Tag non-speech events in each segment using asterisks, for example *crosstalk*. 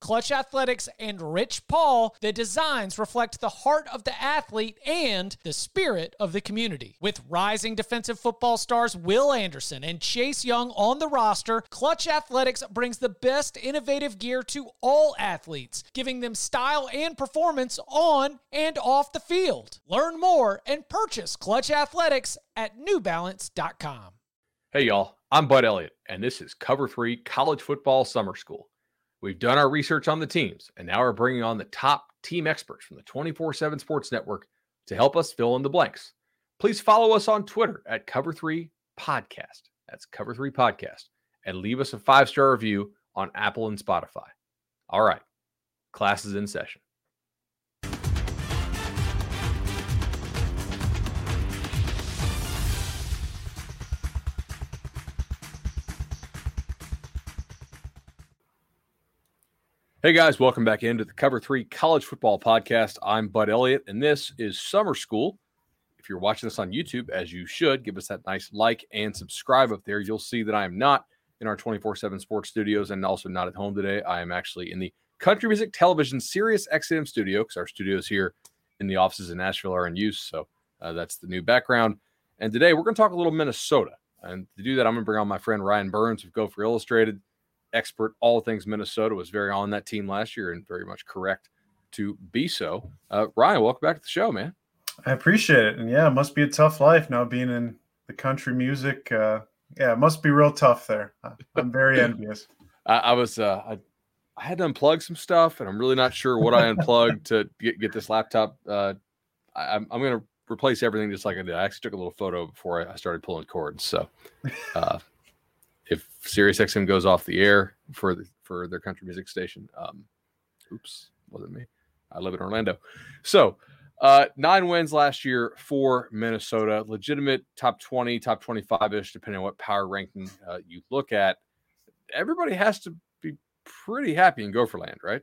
Clutch Athletics, and Rich Paul, the designs reflect the heart of the athlete and the spirit of the community. With rising defensive football stars Will Anderson and Chase Young on the roster, Clutch Athletics brings the best innovative gear to all athletes, giving them style and performance on and off the field. Learn more and purchase Clutch Athletics at newbalance.com. Hey, y'all, I'm Bud Elliott, and this is Cover 3 College Football Summer School. We've done our research on the teams, and now we're bringing on the top team experts from the 24 7 Sports Network to help us fill in the blanks. Please follow us on Twitter at Cover3 Podcast. That's Cover3 Podcast. And leave us a five star review on Apple and Spotify. All right, class is in session. Hey guys, welcome back into the Cover 3 College Football Podcast. I'm Bud Elliott, and this is Summer School. If you're watching this on YouTube, as you should, give us that nice like and subscribe up there. You'll see that I am not in our 24 7 sports studios and also not at home today. I am actually in the Country Music Television Sirius XM studio because our studios here in the offices in Nashville are in use. So uh, that's the new background. And today we're going to talk a little Minnesota. And to do that, I'm going to bring on my friend Ryan Burns of Gopher Illustrated expert all things Minnesota, was very on that team last year and very much correct to be so. Uh, Ryan, welcome back to the show, man. I appreciate it. And yeah, it must be a tough life now being in the country music. Uh, yeah, it must be real tough there. I'm very *laughs* envious. I, I was, uh, I, I had to unplug some stuff, and I'm really not sure what I unplugged to get, get this laptop. Uh, I, am I'm going to replace everything just like I did. I actually took a little photo before I started pulling cords. So, uh, if Sirius XM goes off the air for the, for their country music station. Um, oops, wasn't me. I live in Orlando. So, uh, nine wins last year for Minnesota, legitimate top 20, top 25 ish, depending on what power ranking uh, you look at. Everybody has to be pretty happy in Gopherland, right?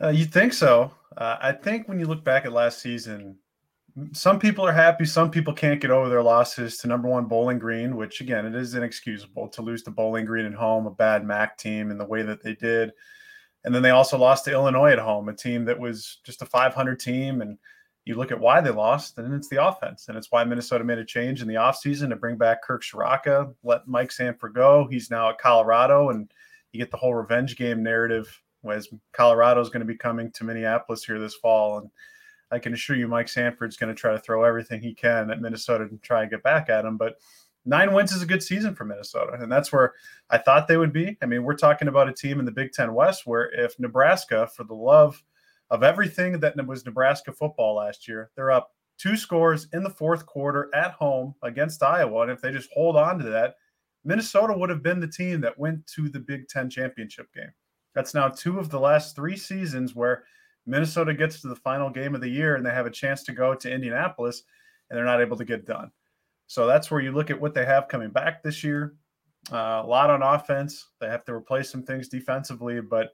Uh, you think so? Uh, I think when you look back at last season, some people are happy. Some people can't get over their losses to number one Bowling Green, which again, it is inexcusable to lose to Bowling Green at home, a bad MAC team, in the way that they did. And then they also lost to Illinois at home, a team that was just a 500 team. And you look at why they lost, and it's the offense. And it's why Minnesota made a change in the offseason to bring back Kirk Ciarrocca, let Mike Sanford go. He's now at Colorado, and you get the whole revenge game narrative as Colorado is going to be coming to Minneapolis here this fall. And I can assure you, Mike Sanford's going to try to throw everything he can at Minnesota and try and get back at him. But nine wins is a good season for Minnesota. And that's where I thought they would be. I mean, we're talking about a team in the Big Ten West where if Nebraska, for the love of everything that was Nebraska football last year, they're up two scores in the fourth quarter at home against Iowa. And if they just hold on to that, Minnesota would have been the team that went to the Big Ten championship game. That's now two of the last three seasons where Minnesota gets to the final game of the year and they have a chance to go to Indianapolis and they're not able to get done. So that's where you look at what they have coming back this year. Uh, a lot on offense. They have to replace some things defensively, but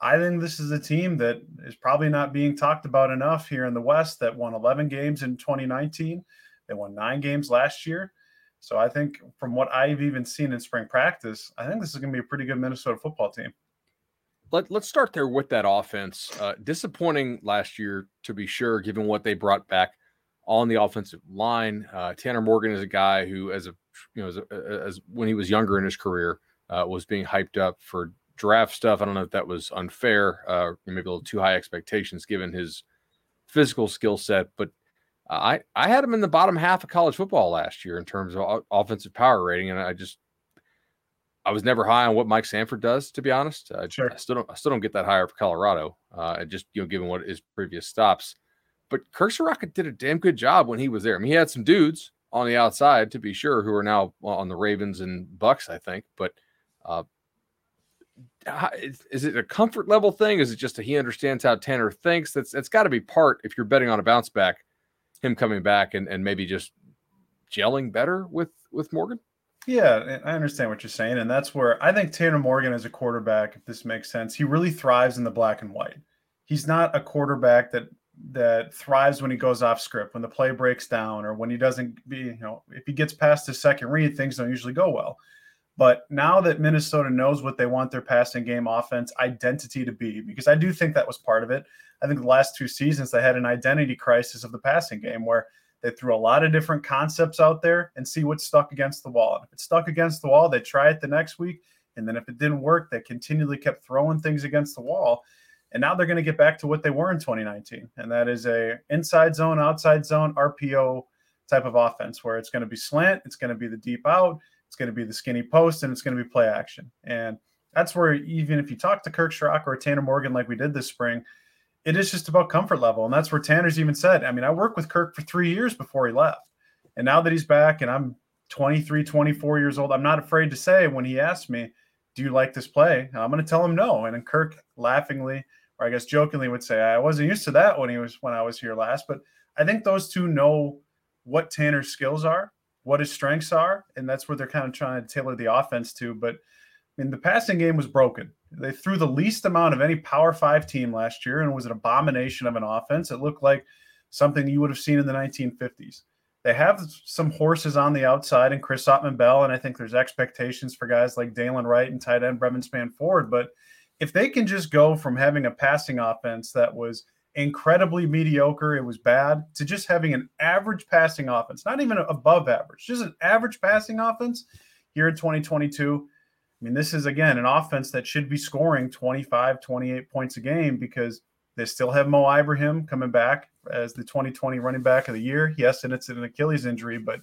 I think this is a team that is probably not being talked about enough here in the West that won 11 games in 2019. They won nine games last year. So I think from what I've even seen in spring practice, I think this is going to be a pretty good Minnesota football team. Let, let's start there with that offense. Uh, disappointing last year, to be sure, given what they brought back on the offensive line. Uh, Tanner Morgan is a guy who, as a you know, as, a, as when he was younger in his career, uh, was being hyped up for draft stuff. I don't know if that was unfair, uh, maybe a little too high expectations given his physical skill set, but I I had him in the bottom half of college football last year in terms of offensive power rating, and I just I was never high on what Mike Sanford does, to be honest. I, sure. I still don't I still don't get that higher for Colorado. Uh, just you know, given what his previous stops. But Kirk Ciarrocca did a damn good job when he was there. I mean, he had some dudes on the outside, to be sure, who are now on the Ravens and Bucks, I think. But uh, is it a comfort level thing? Is it just that he understands how Tanner thinks? That's that's got to be part if you're betting on a bounce back, him coming back and, and maybe just gelling better with with Morgan. Yeah, I understand what you're saying. And that's where I think Tanner Morgan as a quarterback, if this makes sense, he really thrives in the black and white. He's not a quarterback that that thrives when he goes off script, when the play breaks down, or when he doesn't be, you know, if he gets past his second read, things don't usually go well. But now that Minnesota knows what they want their passing game offense identity to be, because I do think that was part of it. I think the last two seasons they had an identity crisis of the passing game where they threw a lot of different concepts out there and see what stuck against the wall. And if it stuck against the wall, they try it the next week. And then if it didn't work, they continually kept throwing things against the wall. And now they're going to get back to what they were in 2019. And that is a inside zone, outside zone, RPO type of offense where it's going to be slant, it's going to be the deep out, it's going to be the skinny post, and it's going to be play action. And that's where even if you talk to Kirk Ciarrocca or Tanner Morgan like we did this spring, it is just about comfort level. And that's where Tanner's even said, I mean, I worked with Kirk for three years before he left. And now that he's back and I'm 23, 24 years old, I'm not afraid to say when he asked me, Do you like this play? I'm going to tell him no. And then Kirk laughingly, or I guess jokingly, would say, I wasn't used to that when he was when I was here last. But I think those two know what Tanner's skills are, what his strengths are, and that's what they're kind of trying to tailor the offense to. But I mean, the passing game was broken. They threw the least amount of any Power Five team last year, and it was an abomination of an offense. It looked like something you would have seen in the 1950s. They have some horses on the outside, and Chris Autman-Bell, and I think there's expectations for guys like Dylan Wright and tight end Brevyn Spann-Ford. But if they can just go from having a passing offense that was incredibly mediocre, it was bad, to just having an average passing offense, not even above average, just an average passing offense here in 2022 I mean, this is again an offense that should be scoring 25, 28 points a game because they still have Mo Ibrahim coming back as the 2020 running back of the year. Yes, and it's an Achilles injury, but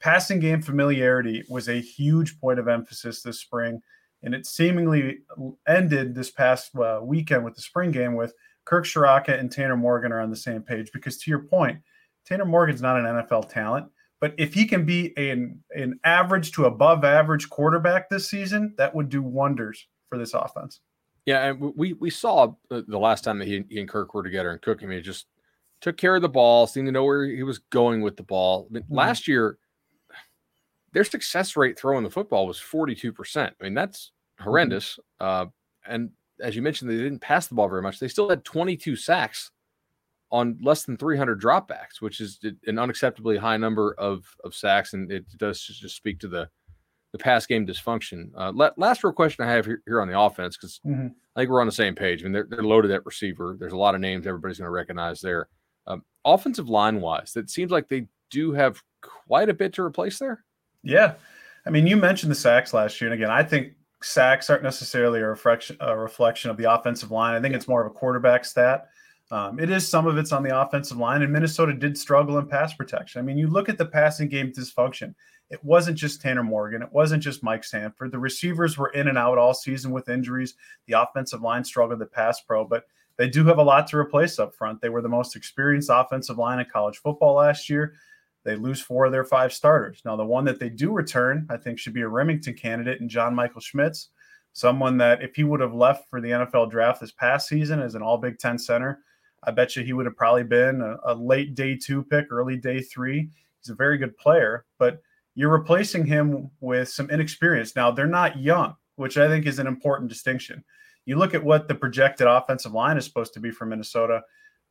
passing game familiarity was a huge point of emphasis this spring. And it seemingly ended this past uh, weekend with the spring game with Kirk Ciarrocca and Tanner Morgan are on the same page. Because to your point, Tanner Morgan's not an NFL talent. But if he can be an, an average to above average quarterback this season, that would do wonders for this offense. Yeah, and we we saw the last time that he, he and Kirk were together and Cook. I mean, just took care of the ball, seemed to know where he was going with the ball. I mean, mm-hmm. Last year, their success rate throwing the football was forty two percent. I mean, that's mm-hmm. horrendous. Mm-hmm. Uh, and as you mentioned, they didn't pass the ball very much. They still had twenty two sacks on less than 300 dropbacks, which is an unacceptably high number of, of sacks, and it does just speak to the the pass game dysfunction. Uh, last real question I have here, here on the offense, because mm-hmm. I think we're on the same page. I mean, they're, they're loaded at receiver. There's a lot of names everybody's going to recognize there. Um, offensive line wise, it seems like they do have quite a bit to replace there. Yeah. I mean, you mentioned the sacks last year. And again, I think sacks aren't necessarily a reflection, a reflection of the offensive line. I think it's more of a quarterback stat. Um, it is some of it's on the offensive line, and Minnesota did struggle in pass protection. I mean, you look at the passing game dysfunction. It wasn't just Tanner Morgan. It wasn't just Mike Sanford. The receivers were in and out all season with injuries. The offensive line struggled to pass pro, but they do have a lot to replace up front. They were the most experienced offensive line in college football last year. They lose four of their five starters. Now, the one that they do return, I think, should be a Remington candidate and John Michael Schmitz, someone that if he would have left for the NFL draft this past season as an all Big Ten center, I bet you he would have probably been a, a late day two pick, early day three. He's a very good player, but you're replacing him with some inexperience. Now, they're not young, which I think is an important distinction. You look at what the projected offensive line is supposed to be for Minnesota.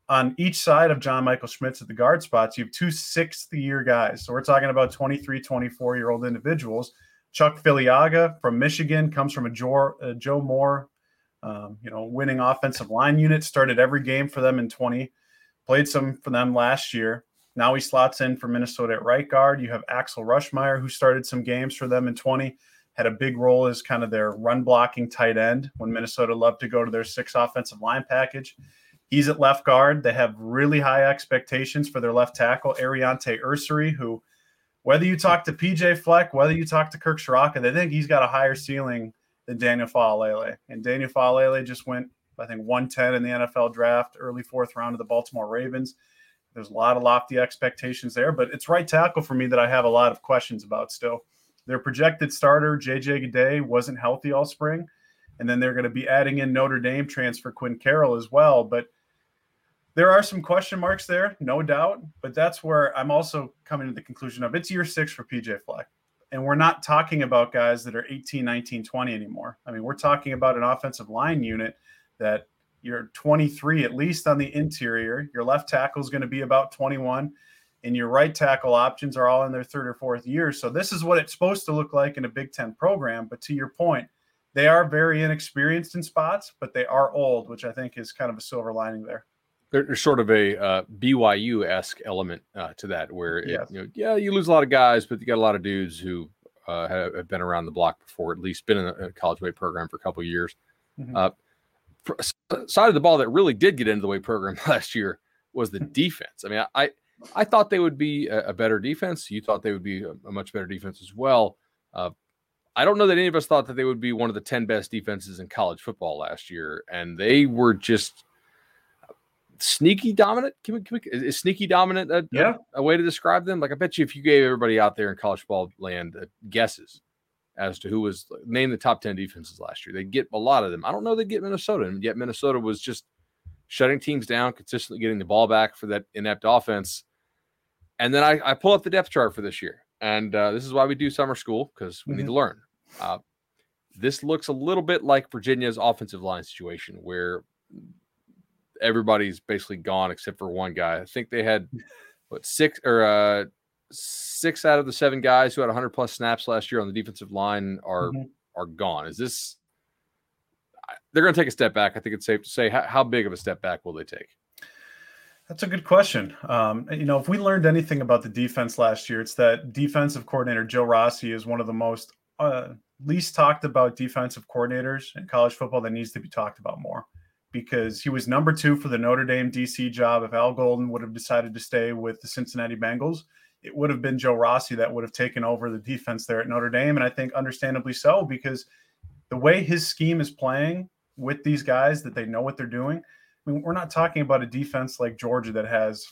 On each side of John Michael Schmitz at the guard spots, you have two sixth year guys. So we're talking about 23, 24 year old individuals. Chuck Filiaga from Michigan comes from a Joe, a uh, Joe Moore um, you know, winning offensive line unit, started every game for them in 20, played some for them last year. Now he slots in for Minnesota at right guard. You have Axel Ruschmeyer, who started some games for them in 20, had a big role as kind of their run blocking tight end when Minnesota loved to go to their six offensive line package. He's at left guard. They have really high expectations for their left tackle, Aireontae Ersery, who, whether you talk to PJ Fleck, whether you talk to Kirk Ciarrocca, they think he's got a higher ceiling than Daniel Faalele. And Daniel Faalele just went, I think, 110 in the NFL draft, early fourth round of the Baltimore Ravens. There's a lot of lofty expectations there, but it's right tackle for me that I have a lot of questions about still. Their projected starter, JJ Gade, wasn't healthy all spring. And then they're going to be adding in Notre Dame transfer Quinn Carroll as well. But there are some question marks there, no doubt. But that's where I'm also coming to the conclusion of it's year six for PJ Fleck. And we're not talking about guys that are 18, 19, 20 anymore. I mean, we're talking about an offensive line unit that You're 23 at least on the interior. Your left tackle is going to be about 21, and your right tackle options are all in their third or fourth year. So this is what it's supposed to look like in a Big Ten program. But to your point, they are very inexperienced in spots, but they are old, which I think is kind of a silver lining there. There's sort of a uh, BYU esque element uh, to that, where it, yes. you know, yeah, you lose a lot of guys, but you got a lot of dudes who uh, have, have, been around the block before, at least been in a, college weight program for a couple years. Mm-hmm. Uh, side of the ball that really did get into the weight program *laughs* last year was the *laughs* defense. I mean, I I thought they would be a, a better defense. You thought they would be a, a much better defense as well. Uh, I don't know that any of us thought that they would be one of the 10 best defenses in college football last year. And they were just sneaky dominant. Can we, can we is sneaky dominant a, yeah. a, a, way to describe them? Like, I bet you if you gave everybody out there in college football land uh, guesses as to who was name the top 10 defenses last year, they'd get a lot of them. I don't know they'd get Minnesota. And yet Minnesota was just shutting teams down, consistently getting the ball back for that inept offense. And then I, I pull up the depth chart for this year. And uh, this is why we do summer school because we mm-hmm. need to learn. Uh, this looks a little bit like Virginia's offensive line situation where everybody's basically gone except for one guy. I think they had *laughs* what six or uh, six out of the seven guys who had 100 plus snaps last year on the defensive line are mm-hmm. are gone. Is this? They're going to take a step back. I think it's safe to say. How, how big of a step back will they take? That's a good question. Um, you know, if we learned anything about the defense last year, it's that defensive coordinator Joe Rossi is one of the most uh, least talked about defensive coordinators in college football that needs to be talked about more because he was number two for the Notre Dame DC job. If Al Golden would have decided to stay with the Cincinnati Bengals, it would have been Joe Rossi that would have taken over the defense there at Notre Dame. And I think understandably so, because the way his scheme is playing with these guys that they know what they're doing – I mean, we're not talking about a defense like Georgia that has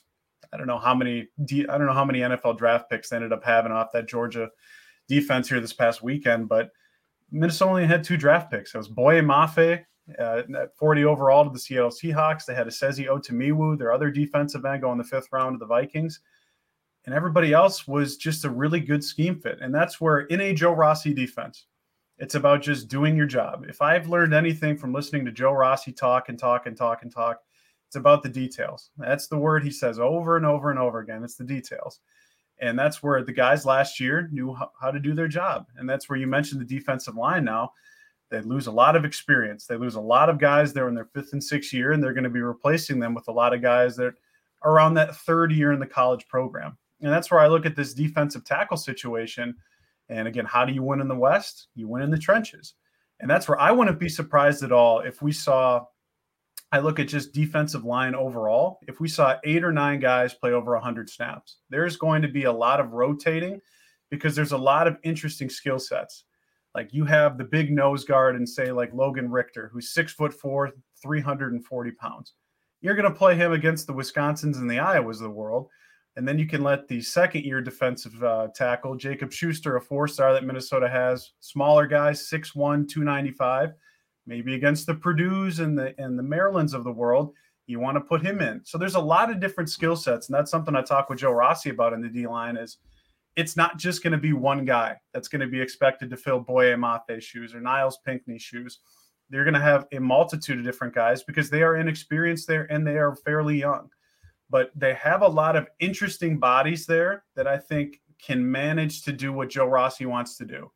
I don't know how many I don't know how many NFL draft picks they ended up having off that Georgia defense here this past weekend, but Minnesota only had two draft picks. It was Boye Mafe uh, at 40 overall to the Seattle Seahawks. They had a Esezi Otomewo, their other defensive end, go in the fifth round to the Vikings. And everybody else was just a really good scheme fit. And that's where in a Joe Rossi defense, it's about just doing your job. If I've learned anything from listening to Joe Rossi talk and talk and talk and talk, it's about the details. That's the word he says over and over and over again. It's the details. And that's where the guys last year knew how to do their job. And that's where you mentioned the defensive line now. They lose a lot of experience. They lose a lot of guys there in their fifth and sixth year, and they're going to be replacing them with a lot of guys that are around that third year in the college program. And that's where I look at this defensive tackle situation and again, how do you win in the West? You win in the trenches. And that's where I wouldn't be surprised at all if we saw, I look at just defensive line overall. If we saw eight or nine guys play over 100 snaps, there's going to be a lot of rotating because there's a lot of interesting skill sets. Like you have the big nose guard and say, like Logan Richter, who's six foot four, 340 pounds. You're going to play him against the Wisconsins and the Iowas of the world and then you can let the second year defensive uh, tackle, Jacob Schuster, a four star that Minnesota has, smaller guys, 6'1, 295, maybe against the Purdue's and the and the Marylands of the world. You want to put him in. So there's a lot of different skill sets. And that's something I talk with Joe Rossi about in the D line is it's not just going to be one guy that's going to be expected to fill Boye Mafe shoes or Nyles Pinckney shoes. They're going to have a multitude of different guys because they are inexperienced there and they are fairly young but they have a lot of interesting bodies there that I think can manage to do what Joe Rossi wants to do.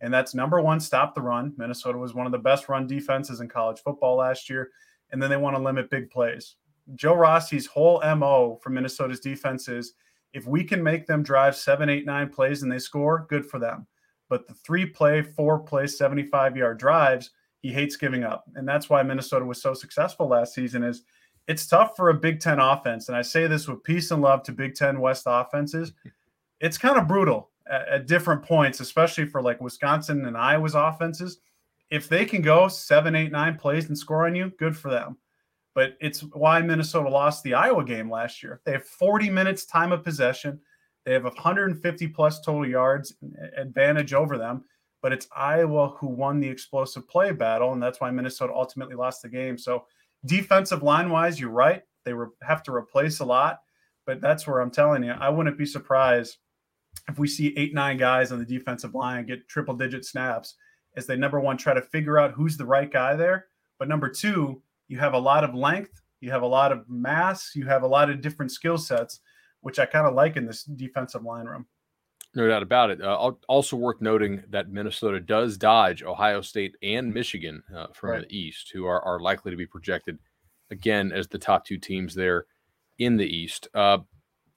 And that's number one, stop the run. Minnesota was one of the best run defenses in college football last year. And then they want to limit big plays. Joe Rossi's whole MO for Minnesota's defense is if we can make them drive seven, eight, nine plays and they score, good for them. But the three play, four play, 75 yard drives, he hates giving up. And that's why Minnesota was so successful last season is it's tough for a Big Ten offense, and I say this with peace and love to Big Ten West offenses. *laughs* It's kind of brutal at, at different points, especially for like Wisconsin and Iowa's offenses. If they can go seven, eight, nine plays and score on you, good for them. But it's why Minnesota lost the Iowa game last year. They have 40 minutes time of possession. They have 150 plus total yards advantage over them, but it's Iowa who won the explosive play battle, and that's why Minnesota ultimately lost the game. So defensive line wise, you're right. They re- have to replace a lot, but that's where I'm telling you, I wouldn't be surprised if we see eight, nine guys on the defensive line get triple digit snaps as they number one try to figure out who's the right guy there. But number two, you have a lot of length, you have a lot of mass, you have a lot of different skill sets, which I kind of like in this defensive line room. No doubt about it. Uh, also worth noting that Minnesota does dodge Ohio State and Michigan uh, from right. the East, who are, are likely to be projected again as the top two teams there in the East. Uh,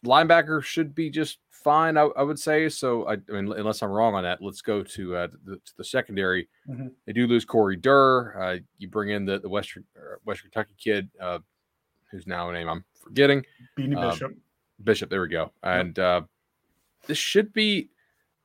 linebacker should be just fine, I, I would say. So, I, I, mean, unless I'm wrong on that, let's go to, uh, the, to the, secondary. Mm-hmm. They do lose Coney Durr. Uh, you bring in the the Western uh, West Kentucky kid, uh, whose now a name I'm forgetting. Beanie um, Bishop. Bishop. There we go. And uh, this should be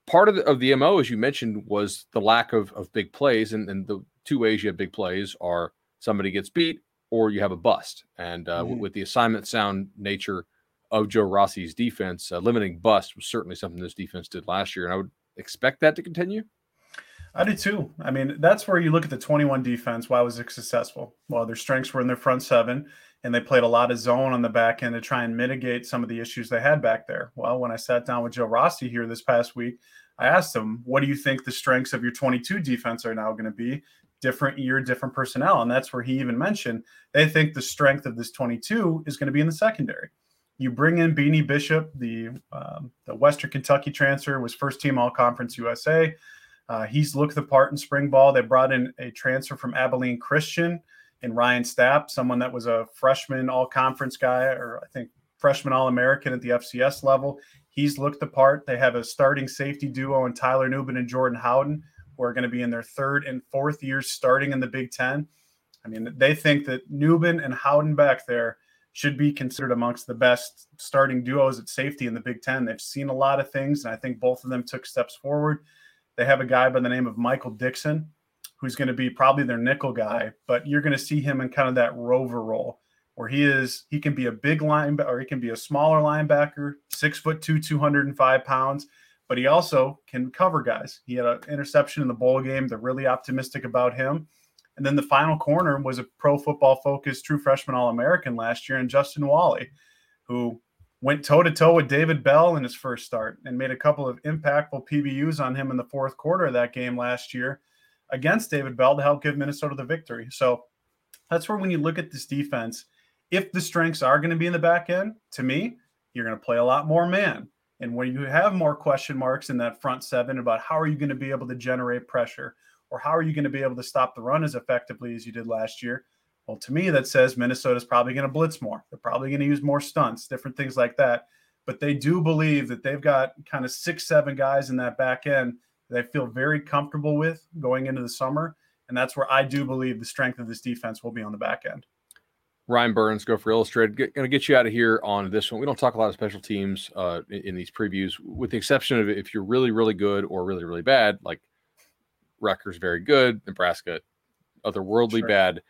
part of the, of the mo, as you mentioned, was the lack of of big plays, and, and the two ways you have big plays are somebody gets beat or you have a bust. And uh, mm-hmm. with the assignment sound nature of Joe Rossi's defense. Uh, limiting bust was certainly something this defense did last year, and I would expect that to continue. I do too. I mean, that's where you look at the 21 defense. Why was it successful? Well, their strengths were in their front seven, and they played a lot of zone on the back end to try and mitigate some of the issues they had back there. Well, when I sat down with Joe Rossi here this past week, I asked him, What do you think the strengths of your 22 defense are now going to be? Different year, different personnel. And that's where he even mentioned they think the strength of this 22 is going to be in the secondary. You bring in Beanie Bishop, the um, the Western Kentucky transfer, was first team All Conference USA. Uh, he's looked the part in spring ball. They brought in a transfer from Abilene Christian and Ryan Stapp, someone that was a freshman All Conference guy, or I think freshman All American at the FCS level. He's looked the part. They have a starting safety duo in Tyler Nubin and Jordan Howden, who are going to be in their third and fourth years starting in the Big Ten. I mean, they think that Nubin and Howden back there should be considered amongst the best starting duos at safety in the Big Ten. They've seen a lot of things, and I think both of them took steps forward. They have a guy by the name of Michael Dixon, who's going to be probably their nickel guy, but you're going to see him in kind of that rover role where he is he can be a big linebacker or he can be a smaller linebacker, six foot two, 205 pounds, but he also can cover guys. He had an interception in the bowl game. They're really optimistic about him. And then the final corner was a pro football focused true freshman All American last year, and Justin Walley, who went toe to toe with David Bell in his first start and made a couple of impactful PBUs on him in the fourth quarter of that game last year against David Bell to help give Minnesota the victory. So that's where when you look at this defense, if the strengths are going to be in the back end, to me, you're going to play a lot more man. And when you have more question marks in that front seven about how are you going to be able to generate pressure, or how are you going to be able to stop the run as effectively as you did last year? Well, to me, that says Minnesota's probably going to blitz more. They're probably going to use more stunts, different things like that. But they do believe that they've got kind of six, seven guys in that back end that they feel very comfortable with going into the summer. And that's where I do believe the strength of this defense will be on the back end. Ryan Burns, Gopher Illustrated. Going to get you out of here on this one. We don't talk a lot of special teams uh, in, in, these previews, with the exception of if you're really, really good or really, really bad, like Rutgers very good, Nebraska otherworldly sure. bad.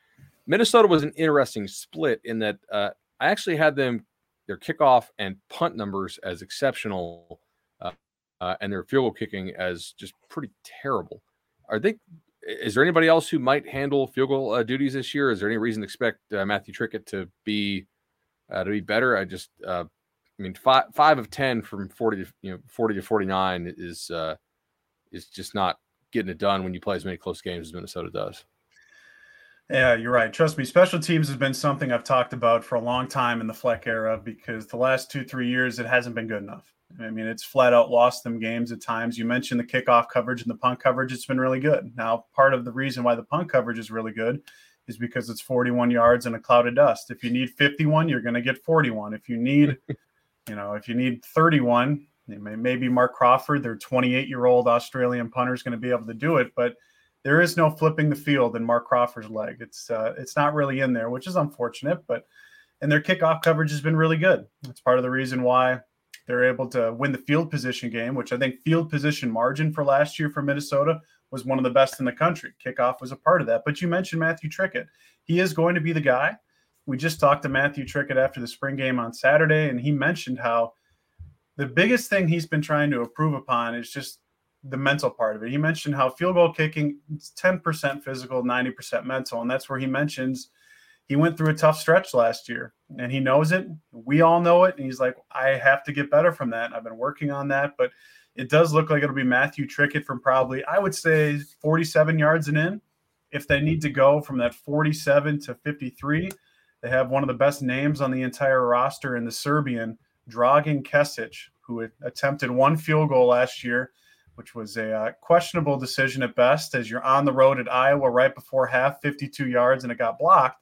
Minnesota was an interesting split in that uh, I actually had them their kickoff and punt numbers as exceptional, uh, uh, and their field goal kicking as just pretty terrible. Are they? Is there anybody else who might handle field goal uh, duties this year? Is there any reason to expect uh, Matthew Trickett to be uh, to be better? I just, I mean, five five of ten from forty to you know forty to forty nine is is just not getting it done when you play as many close games as Minnesota does. Yeah, you're right. Trust me, special teams has been something I've talked about for a long time in the Fleck era because the last two, three years it hasn't been good enough. I mean, it's flat out lost them games at times. You mentioned the kickoff coverage and the punt coverage, it's been really good. Now, part of the reason why the punt coverage is really good is because it's 41 yards in a cloud of dust. If you need 51, you're going to get 41. If you need, *laughs* you know, if you need 31, maybe Mark Crawford, their 28 year old Australian punter, is going to be able to do it. But there is no flipping the field in Mark Crawford's leg. It's uh, it's not really in there, which is unfortunate. But and their kickoff coverage has been really good. It's part of the reason why they're able to win the field position game, which I think field position margin for last year for Minnesota was one of the best in the country. Kickoff was a part of that. But you mentioned Matthew Trickett. He is going to be the guy. We just talked to Matthew Trickett after the spring game on Saturday, and he mentioned how the biggest thing he's been trying to improve upon is just the mental part of it. He mentioned how field goal kicking it's 10% physical, 90% mental. And that's where he mentions he went through a tough stretch last year and he knows it. We all know it. And he's like, I have to get better from that. I've been working on that. But it does look like it'll be Matthew Trickett from probably, I would say, 47 yards and in. if they need to go from that 47 to 53, they have one of the best names on the entire roster in the Serbian, Dragan Kesic, who attempted one field goal last year, which was a uh, questionable decision at best, as you're on the road at Iowa right before half, 52 yards, and it got blocked.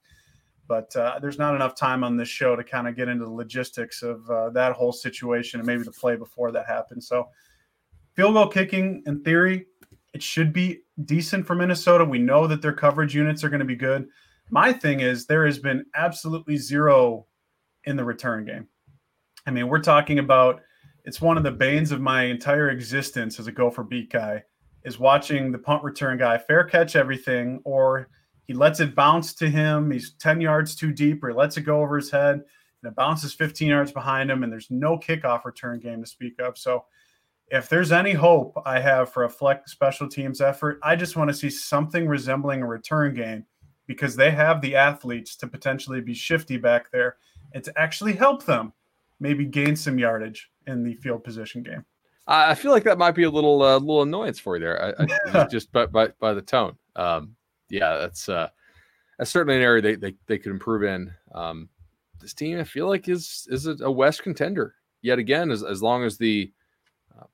But uh, there's not enough time on this show to kind of get into the logistics of uh, that whole situation and maybe the play before that happened. So, field goal kicking, in theory, it should be decent for Minnesota. We know that their coverage units are going to be good. My thing is, there has been absolutely zero in the return game. I mean, we're talking about it's one of the banes of my entire existence as a Gopher beat guy is watching the punt return guy fair catch everything or he lets it bounce to him. He's 10 yards too deep, or he lets it go over his head, and it bounces 15 yards behind him, and there's no kickoff return game to speak of. So, if there's any hope I have for a Fleck's special teams effort, I just want to see something resembling a return game because they have the athletes to potentially be shifty back there and to actually help them maybe gain some yardage in the field position game. I feel like that might be a little uh, little annoyance for you there, I, I, *laughs* just by, by, by the tone. Um, yeah, that's uh, that's certainly an area they they, they could improve in. Um, this team, I feel like, is is a West contender yet again, as as long as the uh,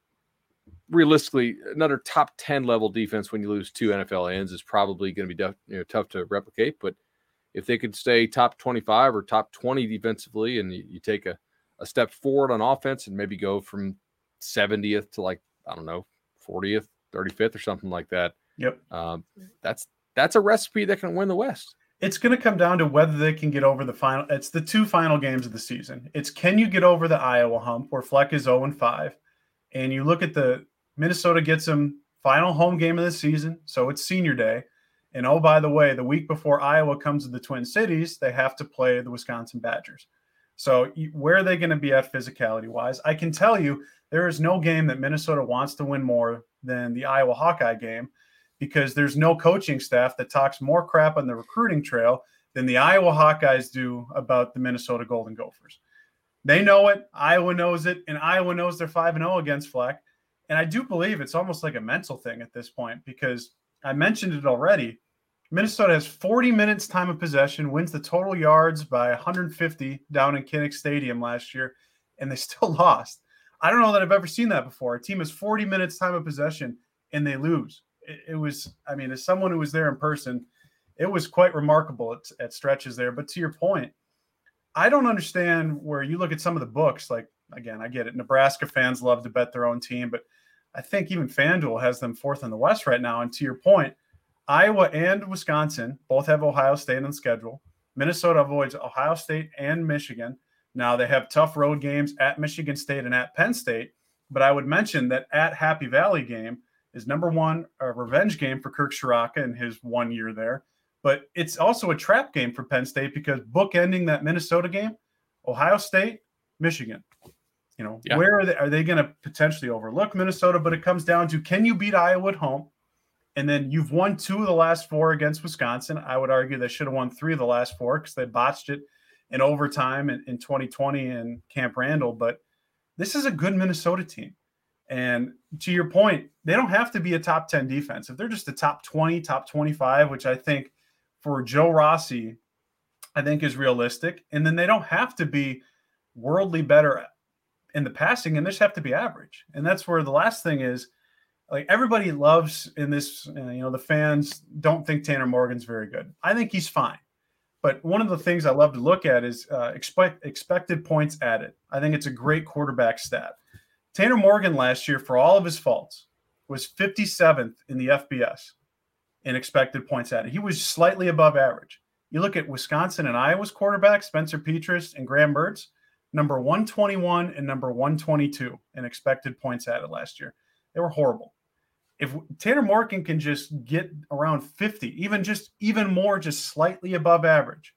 realistically another top ten level defense when you lose two NFL ends is probably going to be def- you know, tough to replicate. But if they could stay top twenty five or top twenty defensively, and you, you take a a step forward on offense and maybe go from 70th to like I don't know 40th, 35th or something like that. Yep. Um, that's that's a recipe that can win the West. It's going to come down to whether they can get over the final. It's the two final games of the season. It's can you get over the Iowa hump where Fleck is 0 and 5, and you look at the Minnesota gets them final home game of the season, so it's senior day. And oh, by the way, the week before Iowa comes to the Twin Cities, they have to play the Wisconsin Badgers. So where are they going to be at physicality wise? I can tell you there is no game that Minnesota wants to win more than the Iowa Hawkeye game because there's no coaching staff that talks more crap on the recruiting trail than the Iowa Hawkeyes do about the Minnesota Golden Gophers. They know it, Iowa knows it, and Iowa knows they're 5 and 0 against Fleck. And I do believe it's almost like a mental thing at this point because I mentioned it already. Minnesota has 40 minutes time of possession, wins the total yards by 150 down in Kinnick Stadium last year, and they *laughs* still lost. I don't know that I've ever seen that before. A team has 40 minutes time of possession and they lose it, it, was, I mean, as someone who was there in person, it was quite remarkable at, at stretches there. But to your point, I don't understand where you look at some of the books. Like, again, I get it. Nebraska fans love to bet their own team, but I think even FanDuel has them fourth in the West right now. And to your point, Iowa and Wisconsin both have Ohio State on schedule. Minnesota avoids Ohio State and Michigan. Now they have tough road games at Michigan State and at Penn State. But I would mention that at Happy Valley game, is number one a revenge game for Kirk Ciarrocca in his one year there, but it's also a trap game for Penn State because bookending that Minnesota game, Ohio State, Michigan. You know, yeah. where are they, are they going to potentially overlook Minnesota? But it comes down to can you beat Iowa at home? And then you've won two of the last four against Wisconsin. I would argue they should have won three of the last four because they botched it in overtime in, in 2020 in Camp Randall. But this is a good Minnesota team. And to your point, they don't have to be a top 10 defense. If they're just a top 20, top 25, which I think for Joe Rossi, I think is realistic. And then they don't have to be worldly better in the passing and they just have to be average. And that's where the last thing is like everybody loves in this, uh, you know, the fans don't think Tanner Morgan's very good. I think he's fine. But one of the things I love to look at is uh, expect, expected points added. I think it's a great quarterback stat. Tanner Morgan last year, for all of his faults, was 57th in the FBS in expected points added. He was slightly above average. You look at Wisconsin and Iowa's quarterbacks, Spencer Petras and Graham Mertz, number 121 and number 122 in expected points added last year. They were horrible. If Tanner Morgan can just get around 50, even just even more, just slightly above average,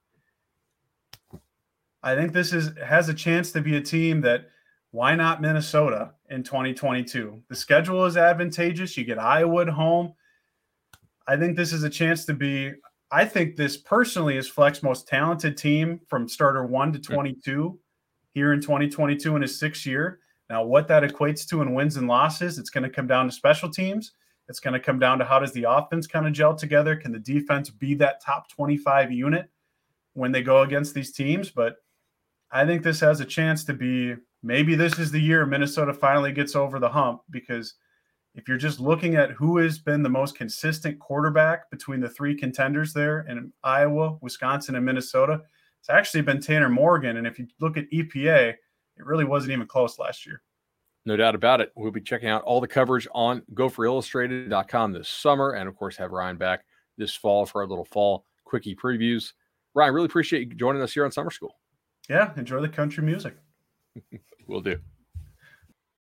I think this is has a chance to be a team that why not Minnesota in 2022? The schedule is advantageous. You get Iowa at home. I think this is a chance to be. I think this personally is Fleck's most talented team from starter one to 22 here in 2022 in his sixth year. Now, what that equates to in wins and losses, it's going to come down to special teams. It's going to come down to how does the offense kind of gel together? Can the defense be that top 25 unit when they go against these teams? But I think this has a chance to be maybe this is the year Minnesota finally gets over the hump because if you're just looking at who has been the most consistent quarterback between the three contenders there in Iowa, Wisconsin, and Minnesota, it's actually been Tanner Morgan. And if you look at EPA, it really wasn't even close last year. No doubt about it. We'll be checking out all the coverage on gopherillustrated.com this summer. And of course, have Ryan back this fall for our little fall quickie previews. Ryan, really appreciate you joining us here on Summer School. Yeah, enjoy the country music. *laughs* We'll do.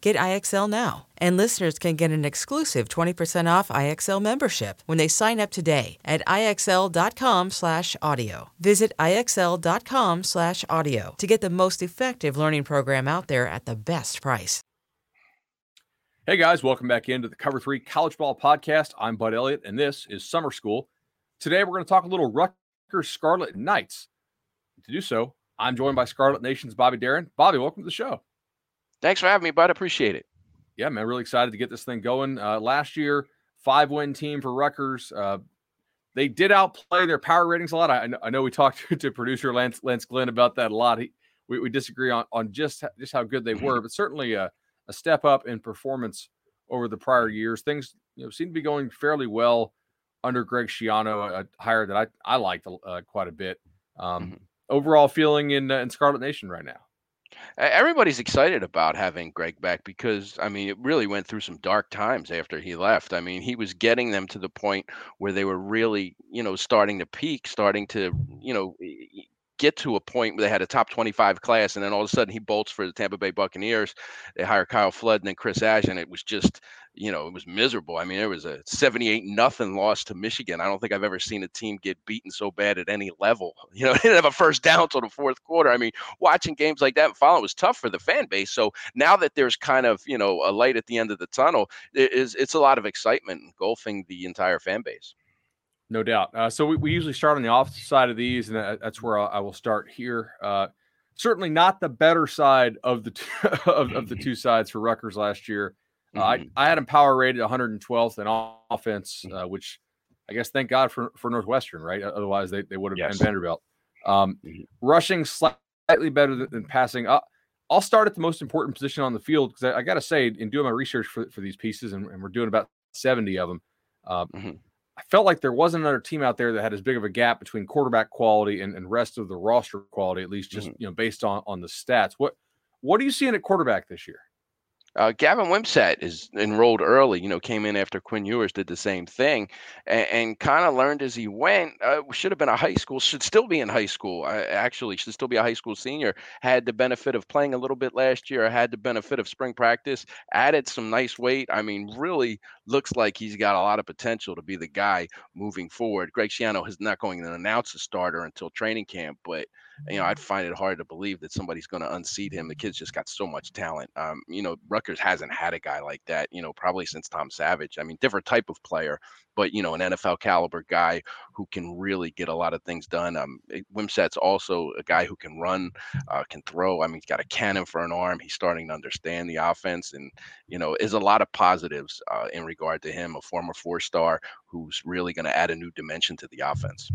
Get IXL now. And listeners can get an exclusive 20% off IXL membership when they sign up today at IXL.com/audio. Visit IXL.com/audio to get the most effective learning program out there at the best price. Hey guys, welcome back into the Cover 3 College Ball Podcast. I'm Bud Elliott and this is Summer School. Today we're going to talk a little Rutgers Scarlet Knights. To do so, I'm joined by Scarlet Nation's Bobby Darin. Bobby, welcome to the show. Thanks for having me, bud. Appreciate it. Yeah, man, really excited to get this thing going. Uh, last year, five win team for Rutgers. Uh, they did outplay their power ratings a lot. I, I know we talked *laughs* to, to, producer Lance Lance Glenn about that a lot. He, we, we disagree on on just just how good they were, but certainly a, a step up in performance over the prior years. Things you know seem to be going fairly well under Greg Schiano, a, hire that I I liked uh, quite a bit. Um, mm-hmm. Overall feeling in uh, in Scarlet Nation right now. Everybody's excited about having Greg back because I mean it really went through some dark times after he left. I mean, he was getting them to the point where they were really, you know, starting to peak, starting to, you know, get to a point where they had a top 25 class and then all of a sudden he bolts for the Tampa Bay Buccaneers. They hire Kyle Flood and then Chris Ash and it was just you know, it was miserable. I mean, it was a 78 nothing loss to Michigan. I don't think I've ever seen a team get beaten so bad at any level. *laughs* You know, they didn't have a first down until the fourth quarter. I mean, watching games like that and following was tough for the fan base. So now that there's kind of, you know, a light at the end of the tunnel, it is it's a lot of excitement engulfing the entire fan base. No doubt. Uh, so we, we usually start on the opposite side of these, and that's where I will start here. Uh, certainly not the better side of the two, *laughs* of, of the *clears throat* two sides for Rutgers last year. Uh, mm-hmm. I, I had him power rated 112th in offense, uh, which I guess thank God for, for Northwestern, right? Otherwise, they, they would have yes. been Vanderbilt. Um, mm-hmm. Rushing slightly better than, than passing. Uh, I'll start at the most important position on the field because I, I got to say, in doing my research for, for these pieces, and, and we're doing about 70 of them, uh, mm-hmm. I felt like there wasn't another team out there that had as big of a gap between quarterback quality and, and rest of the roster quality, at least just mm-hmm. you know based on on the stats. What what are you seeing at quarterback this year? Uh, Gavin Wimsatt is enrolled early. You know, came in after Quinn Ewers did the same thing, and, and kind of learned as he went. Uh, should have been a high school. Should still be in high school. Uh, actually, should still be a high school senior. Had the benefit of playing a little bit last year. Had the benefit of spring practice. Added some nice weight. I mean, really looks like he's got a lot of potential to be the guy moving forward. Greg Schiano is not going to announce a starter until training camp, but you know, I'd find it hard to believe that somebody's going to unseat him. The kid's just got so much talent. Um, you know, Rutgers hasn't had a guy like that, you know, probably since Tom Savage. I mean, different type of player, but you know, an NFL caliber guy who can really get a lot of things done. Um, eh, Wimsatt's also a guy who can run, uh, can throw. I mean, he's got a cannon for an arm. He's starting to understand the offense, and you know, is a lot of positives uh, in regard to him. A former four star who's really going to add a new dimension to the offense.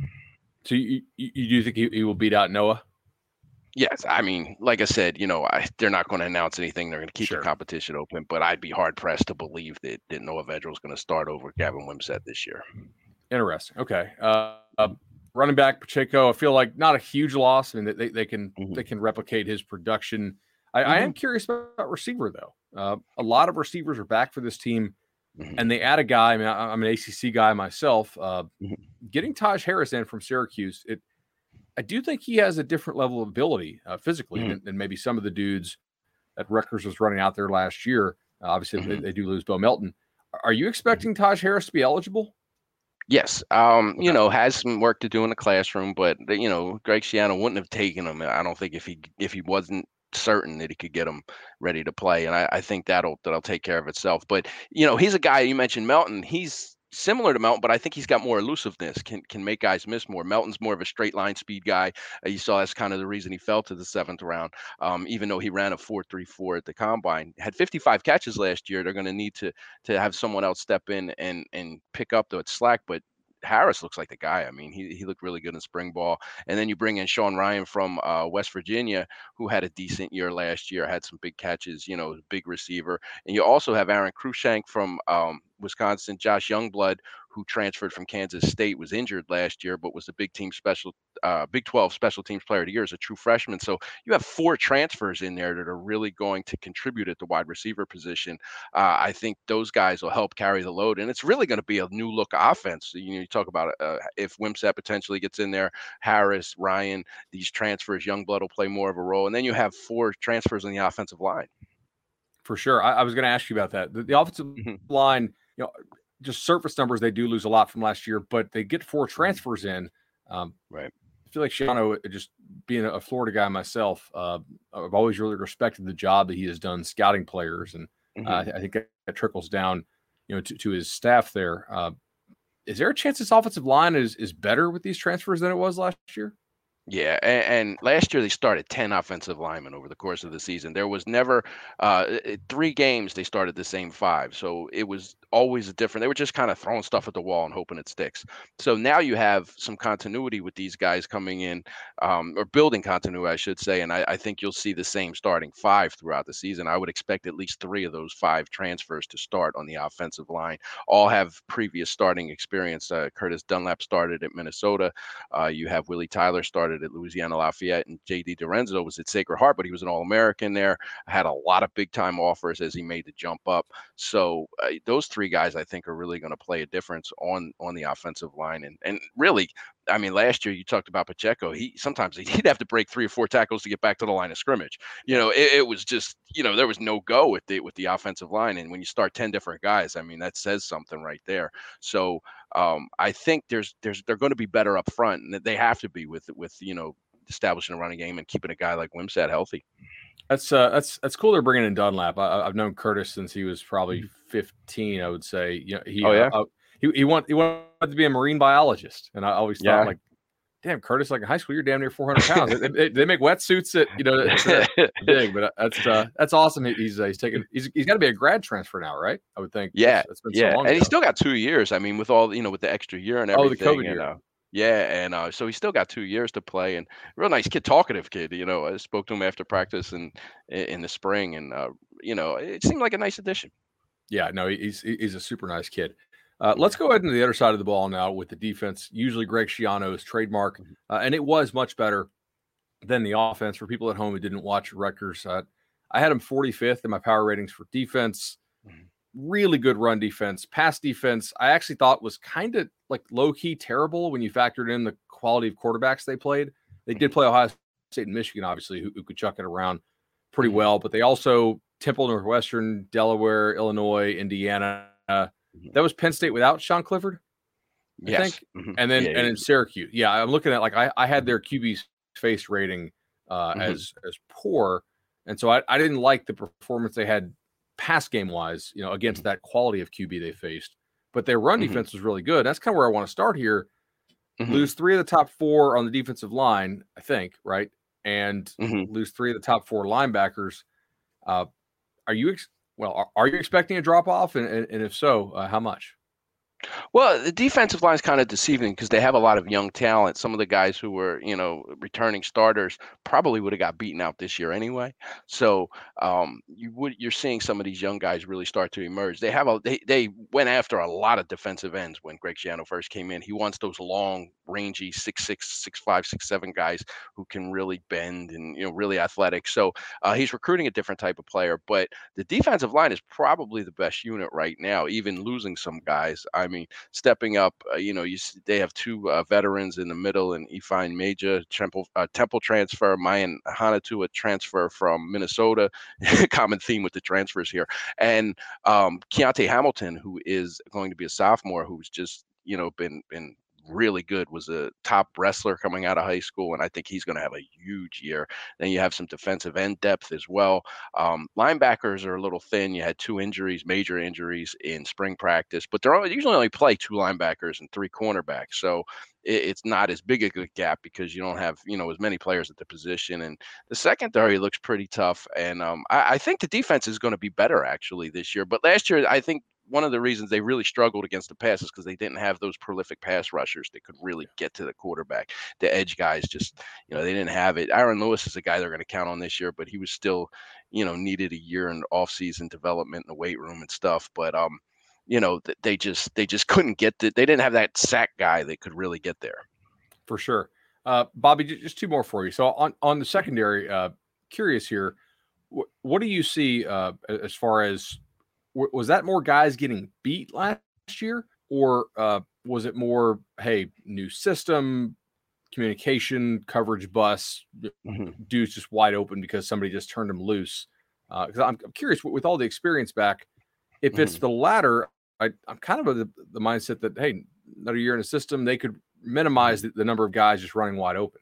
So you, you, you do think he, he, will beat out Noah? Yes, I mean, like I said, you know, I, they're not going to announce anything. They're going to keep sure. the competition open, but I'd be hard pressed to believe that, that Noah Vedral is going to start over Gavin Wimsatt this year. Interesting. Okay. Uh, uh, running back Pacheco, I feel like not a huge loss. I mean, they, they can mm-hmm. they can replicate his production. I, mm-hmm. I, am curious about receiver though. Uh, a lot of receivers are back for this team mm-hmm. and they add a guy. I mean, I, am an ACC guy myself. Uh, mm-hmm. Getting Taj Harris in from Syracuse, it I do think he has a different level of ability uh, physically mm-hmm. than, than, maybe some of the dudes that Rutgers was running out there last year. Uh, obviously, they, mm-hmm. they, do lose Bo Melton. Are you mm-hmm. expecting Taj Harris to be eligible? Yes, um, you know, has some work to do in the classroom, but you know, Greg Schiano wouldn't have taken him. I don't think if he if he wasn't certain that he could get him ready to play, and I, I think that'll that'll take care of itself. But you know, he's a guy you mentioned Melton. He's similar to Melton, but I think he's got more elusiveness. Can can make guys miss more. Melton's more of a straight line speed guy. Uh, you saw that's kind of the reason he fell to the seventh round. Um, even though he ran a four three four at the combine, had 55 catches last year. They're going to need to to have someone else step in and and pick up the slack. But Harris looks like the guy. I mean, he, he looked really good in spring ball. And then you bring in Sean Ryan from uh, West Virginia, who had a decent year last year, had some big catches, you know, big receiver. And you also have Aaron Cruikshank from um, Wisconsin, Josh Youngblood, who transferred from Kansas State, was injured last year, but was the Big Team Special, uh, Big 12 Special Teams Player of the Year as a true freshman. So you have four transfers in there that are really going to contribute at the wide receiver position. Uh, I think those guys will help carry the load, and it's really going to be a new look offense. You know, you talk about uh, if Wimsatt potentially gets in there, Harris, Ryan, these transfers, Youngblood will play more of a role, and then you have four transfers on the offensive line. For sure, I, I was going to ask you about that. The, the offensive mm-hmm. line you know, just surface numbers, they do lose a lot from last year, but they get four mm-hmm. transfers in. Um, right. I feel like Schiano, uh, just being a Florida guy myself, uh, I've always really respected the job that he has done scouting players, and uh, mm-hmm. uh, I think that trickles down, you know, to, to his staff there. Uh, is there a chance this offensive line is is better with these transfers than it was last year? Yeah, and, and, last year they started ten offensive linemen over the course of the season. There was never uh, three games they started the same five, so it was always different. They were just kind of throwing stuff at the wall and hoping it sticks. So now you have some continuity with these guys coming in, um, or building continuity, I should say. And I, I, think you'll see the same starting five throughout the season. I would expect at least three of those five transfers to start on the offensive line. All have previous starting experience. Uh, Curtis Dunlap started at Minnesota. Uh, you have Willie Tyler started at Louisiana Lafayette, and J.D. DiRenzo was at Sacred Heart, but he was an All-American there. Had a lot of big-time offers as he made the jump up. So uh, those three three guys I think are really going to play a difference on on the offensive line. And and really, I mean, last year you talked about Pacheco. He sometimes *laughs* he'd have to break three or four tackles to get back to the line of scrimmage. You know, it, it was just you know there was no go with the with the offensive line. And when you start ten different guys, I mean that says something right there. So um, I think there's there's they're going to be better up front, and they have to be with with you know establishing a running game and keeping a guy like Wimsatt healthy. That's uh, that's that's cool. They're bringing in Dunlap. I, have known Curtis since he was probably mm. 15. I would say. You know, he, oh yeah. Uh, he he want he wanted to be a marine biologist, and I always thought yeah. like, damn, Curtis, like in high school, you're damn near 400 *laughs* pounds. they, they, they, make wetsuits that you know *laughs* big, but uh, that's uh, that's awesome. He's uh, he's taking he's he's got to be a grad transfer now, right? I would think. Yeah, yeah, so and ago. he's still got two years. I mean, with all you know, with the extra year and everything. Oh, the COVID year. Uh, yeah, and uh, so he's still got two years to play, and real nice kid, talkative kid. You know, I spoke to him after practice and in the spring, and uh, you know, it seemed like a nice addition. Yeah, no, he's he's a super nice kid. Uh, let's go ahead into the other side of the ball now with the defense. Usually, Greg Schiano's trademark, mm-hmm. uh, and it was much better than the offense. For people at home who didn't watch Rutgers, uh, I had him 45th in my power ratings for defense. Mm-hmm really good run defense. Pass defense, I actually thought was kind of like low key terrible when you factored in the quality of quarterbacks they played. They did play Ohio State and Michigan, obviously, who, who could chuck it around pretty mm-hmm. well, but they also Temple, Northwestern, Delaware, Illinois, Indiana. Mm-hmm. That was Penn State without Sean Clifford, I yes. think, mm-hmm. and then yeah, and yeah. in Syracuse. Yeah, I'm looking at like I, I had their QB face rating uh, mm-hmm. as as poor, and so I, I didn't like the performance they had pass game wise, you know, against mm-hmm. that quality of QB they faced. But their run mm-hmm. defense was really good. That's kind of where I want to start here. Mm-hmm. Lose three of the top four on the defensive line, I think, right? And mm-hmm. lose three of the top four linebackers. Uh, are you ex- well? Are, are, you expecting a drop off? And, and, and, if so, uh, how much? Well, the defensive line is kind of deceiving because they have a lot of young talent. Some of the guys who were, you know, returning starters probably would have got beaten out this year anyway. So um, you would you're seeing some of these young guys really start to emerge. They have a they they went after a lot of defensive ends when Greg Schiano first came in. He wants those long rangy six six six five six seven guys who can really bend and you know really athletic. So uh, he's recruiting a different type of player. But the defensive line is probably the best unit right now, even losing some guys. I mean, stepping up. Uh, you know, you they have two uh, veterans in the middle and Ifeanyi Maijeh Temple uh, Temple transfer, Mayan Ahanotu a transfer from Minnesota. *laughs* Common theme with the transfers here, and um, Kyonte Hamilton, who is going to be a sophomore, who's just you know been been really good was a top wrestler coming out of high school and i think he's going to have a huge year. Then you have some defensive end depth as well. Um, linebackers are a little thin. You had two injuries major injuries in spring practice but they're usually only play two linebackers and three cornerbacks so it's not as big a gap because you don't have you know as many players at the position and the secondary looks pretty tough and um, I, I, think the defense is going to be better actually this year but last year i think one of the reasons they really struggled against the pass is because they didn't have those prolific pass rushers that could really get to the quarterback. The edge guys just, you know, they didn't have it. Aaron Lewis is a guy they're going to count on this year, but he was still, you know, needed a year in off-season development in the weight room and stuff. But um, you know, they just they just couldn't get the, they didn't have that sack guy that could really get there. For sure. Uh, Bobby, just two more for you. So on on the secondary, uh, curious here, what, what do you see uh, as far as was that more guys getting beat last year, or uh, was it more, hey, new system, communication, coverage bus, mm-hmm. dudes just wide open because somebody just turned them loose? Because uh, I'm, I'm, curious with all the experience back, if mm-hmm. it's the latter, I, am kind of of the, the, mindset that hey, another year in a system, they could minimize mm-hmm. the, the number of guys just running wide open.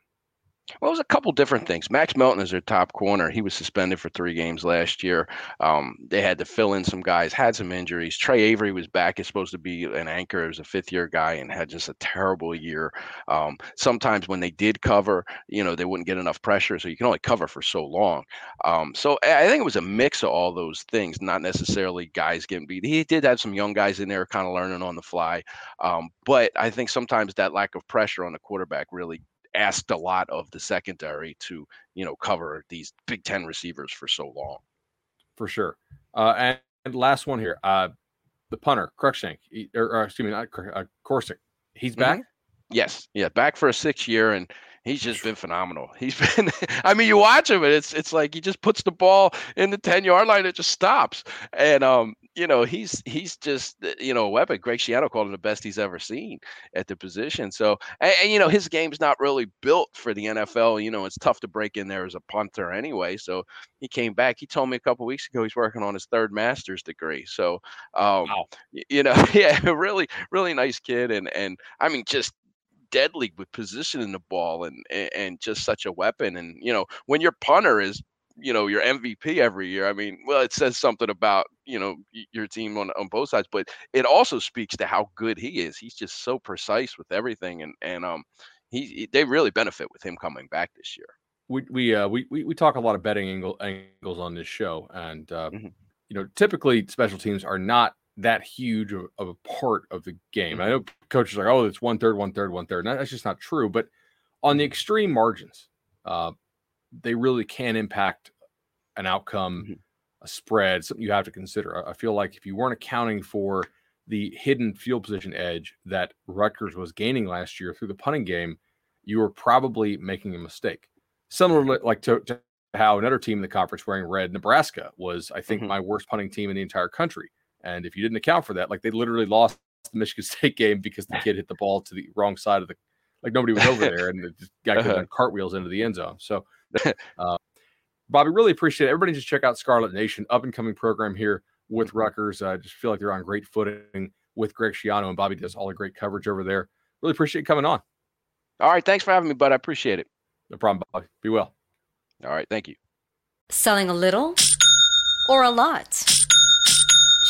Well, it was a couple different things. Max Melton is their top corner. He was suspended for three games last year. Um, they had to fill in some guys, had some injuries. Trey Avery was back. He's supposed to be an anchor. He was a fifth year guy and had just a terrible year. Um, sometimes when they did cover, you know, they wouldn't get enough pressure. So you can only cover for so long. Um, so I think it was a mix of all those things, not necessarily guys getting beat. He did have some young guys in there kind of learning on the fly. Um, but I think sometimes that lack of pressure on the quarterback really asked a lot of the secondary to you know cover these Big Ten receivers for so long. For sure. Uh, and, and last one here, uh, the punter Cruikshank, or, or, excuse me, not uh, Korsak. He's back. Mm-hmm. Yes, yeah, back for a sixth year, and he's just been phenomenal. *laughs* He's been, I mean, you watch him, and it's it's like he just puts the ball in the ten yard line, it just stops, and um, you know, he's he's just uh, you know a weapon. Greg Schiano called him the best he's ever seen at the position. So, and, and, you know, his game's not really built for the NFL. You know, it's tough to break in there as a punter anyway. So he came back. He told me a couple weeks ago he's working on his third master's degree. So, um, wow. you know, *laughs* yeah, really, really nice kid, and and I mean, just deadly with positioning the ball and and just such a weapon. And you know, when your punter is you know your MVP every year. I mean, well, it says something about you know your team on on both sides, but it also speaks to how good he is. He's just so precise with everything, and and um, he they really benefit with him coming back this year. We we uh we we, we talk a lot of betting angle, angles on this show, and uh, mm-hmm. you know typically special teams are not that huge of, of a part of the game. Mm-hmm. I know coaches are like, oh, it's one third, one third, one third. That's just not true. But on the extreme margins, uh, they really can impact an outcome, mm-hmm. a spread, something you have to consider. I feel like if you weren't accounting for the hidden field position edge that Rutgers was gaining last year through the punting game, you were probably making a mistake. Similar like to, to how another team in the conference wearing red, Nebraska, was, I think, mm-hmm. my worst punting team in the entire country. And if you didn't account for that, like they literally lost the Michigan *laughs* State game because the *laughs* kid hit the ball to the wrong side of the, like nobody was over there, and the guy uh-huh. could cartwheels into the end zone. So *laughs* uh, Bobby, really appreciate it. Everybody just check out Scarlet Nation, up and coming program here with. Rutgers. I uh, just feel like they're on great footing with Greg Schiano, and Bobby does all the great coverage over there. Really appreciate coming on. All right. Thanks for having me, bud. I appreciate it. No problem, Bobby. Be well. All right. Thank you. Selling a little or a lot?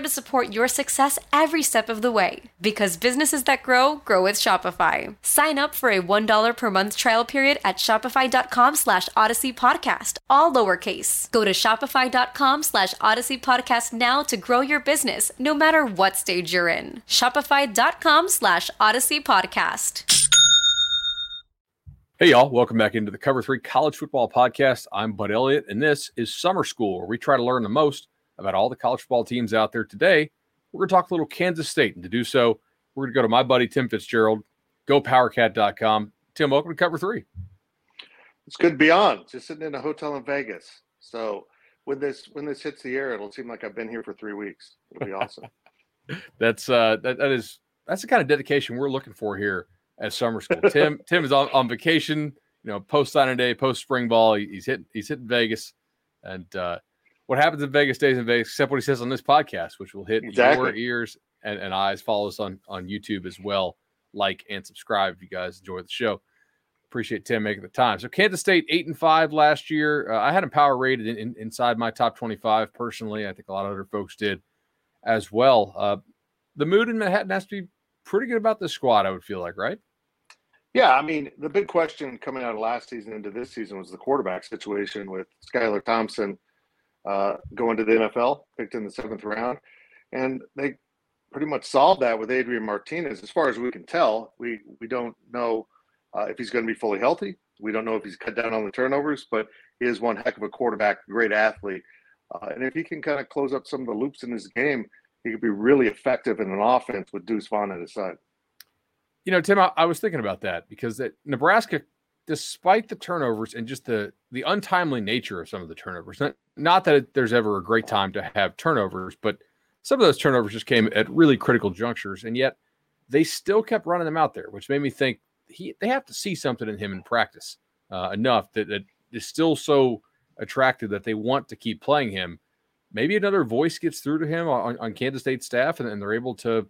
to support your success every step of the way. Because businesses that grow, grow with Shopify. Sign up for a $1 per month trial period at shopify.com slash odyssey podcast, all lowercase. Go to shopify.com slash odyssey podcast now to grow your business, no matter what stage you're in. Shopify.com slash odyssey podcast. Hey, y'all. Welcome back into the Cover 3 College Football Podcast. I'm Bud Elliott, and this is Summer School, where we try to learn the most about all the college football teams out there today. We're going to talk a little Kansas State, and to do so, we're going to go to my buddy Tim Fitzgerald, gopowercat.com. Tim, welcome to Cover 3. It's good to be on. Just sitting in a hotel in Vegas. So when this when this hits the air, it'll seem like I've been here for three weeks. It'll be awesome. *laughs* that's uh that, that is that's the kind of dedication we're looking for here at summer school. Tim *laughs* Tim is on, on vacation, you know, post signing day, post spring ball. He, he's hitting he's hitting Vegas, and uh, what happens in Vegas stays in Vegas, except what he says on this podcast, which will hit exactly. your ears and, and eyes. Follow us on on YouTube as well. Like and subscribe if you guys enjoy the show. Appreciate Tim making the time. So Kansas State eight and five last year. Uh, I had him power rated in, in, inside my top twenty five personally. I think a lot of other folks did as well. Uh, the mood in Manhattan has to be pretty good about this squad. I would feel like, right? Yeah, I mean, the big question coming out of last season into this season was the quarterback situation with Skylar Thompson uh, going to the NFL, picked in the seventh round, and they pretty much solved that with Adrian Martinez. As far as we can tell, we we don't know uh, if he's going to be fully healthy. We don't know if he's cut down on the turnovers, but he is one heck of a quarterback, great athlete, uh, and if he can kind of close up some of the loops in his game, he could be really effective in an offense with Deuce Vaughn at his side. You know, Tim, I, I was thinking about that because Nebraska, despite the turnovers and just the the untimely nature of some of the turnovers, not, not that it, there's ever a great time to have turnovers, but some of those turnovers just came at really critical junctures, and yet they still kept running them out there, which made me think he they have to see something in him in practice uh, enough that it is still so attractive that they want to keep playing him. Maybe another voice gets through to him on, on Kansas State staff, and, and they're able to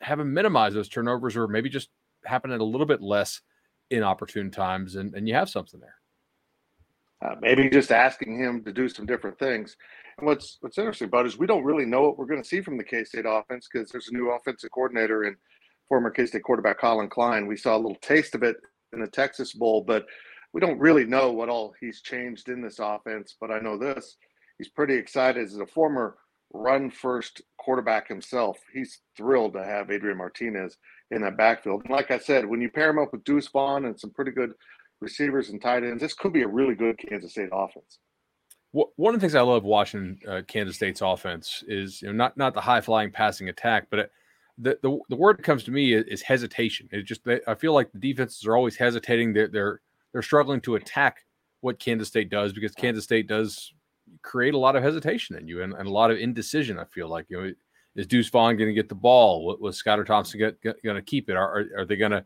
have him minimize those turnovers or maybe just happen at a little bit less inopportune times and, and you have something there. Uh, maybe just asking him to do some different things. And what's what's interesting about is we don't really know what we're going to see from the K State offense because there's a new offensive coordinator and former K State quarterback Collin Klein. We saw a little taste of it in the Texas Bowl, but we don't really know what all he's changed in this offense. But I know this: he's pretty excited as a former run first quarterback himself. He's thrilled to have Adrian Martinez in that backfield. And like I said, when you pair him up with Deuce Vaughn and some pretty good receivers and tight ends, this could be a really good Kansas State offense. One of the things I love watching uh, Kansas State's offense is you know not not the high flying passing attack, but the, the the word that comes to me is, is hesitation. It just I feel like the defenses are always hesitating. They're they're they're struggling to attack what Kansas State does because Kansas State does create a lot of hesitation in you and, and a lot of indecision. I feel like you know, is Deuce Vaughn going to get the ball? What Was Skylar Thompson going to keep it? Are, are, they going to,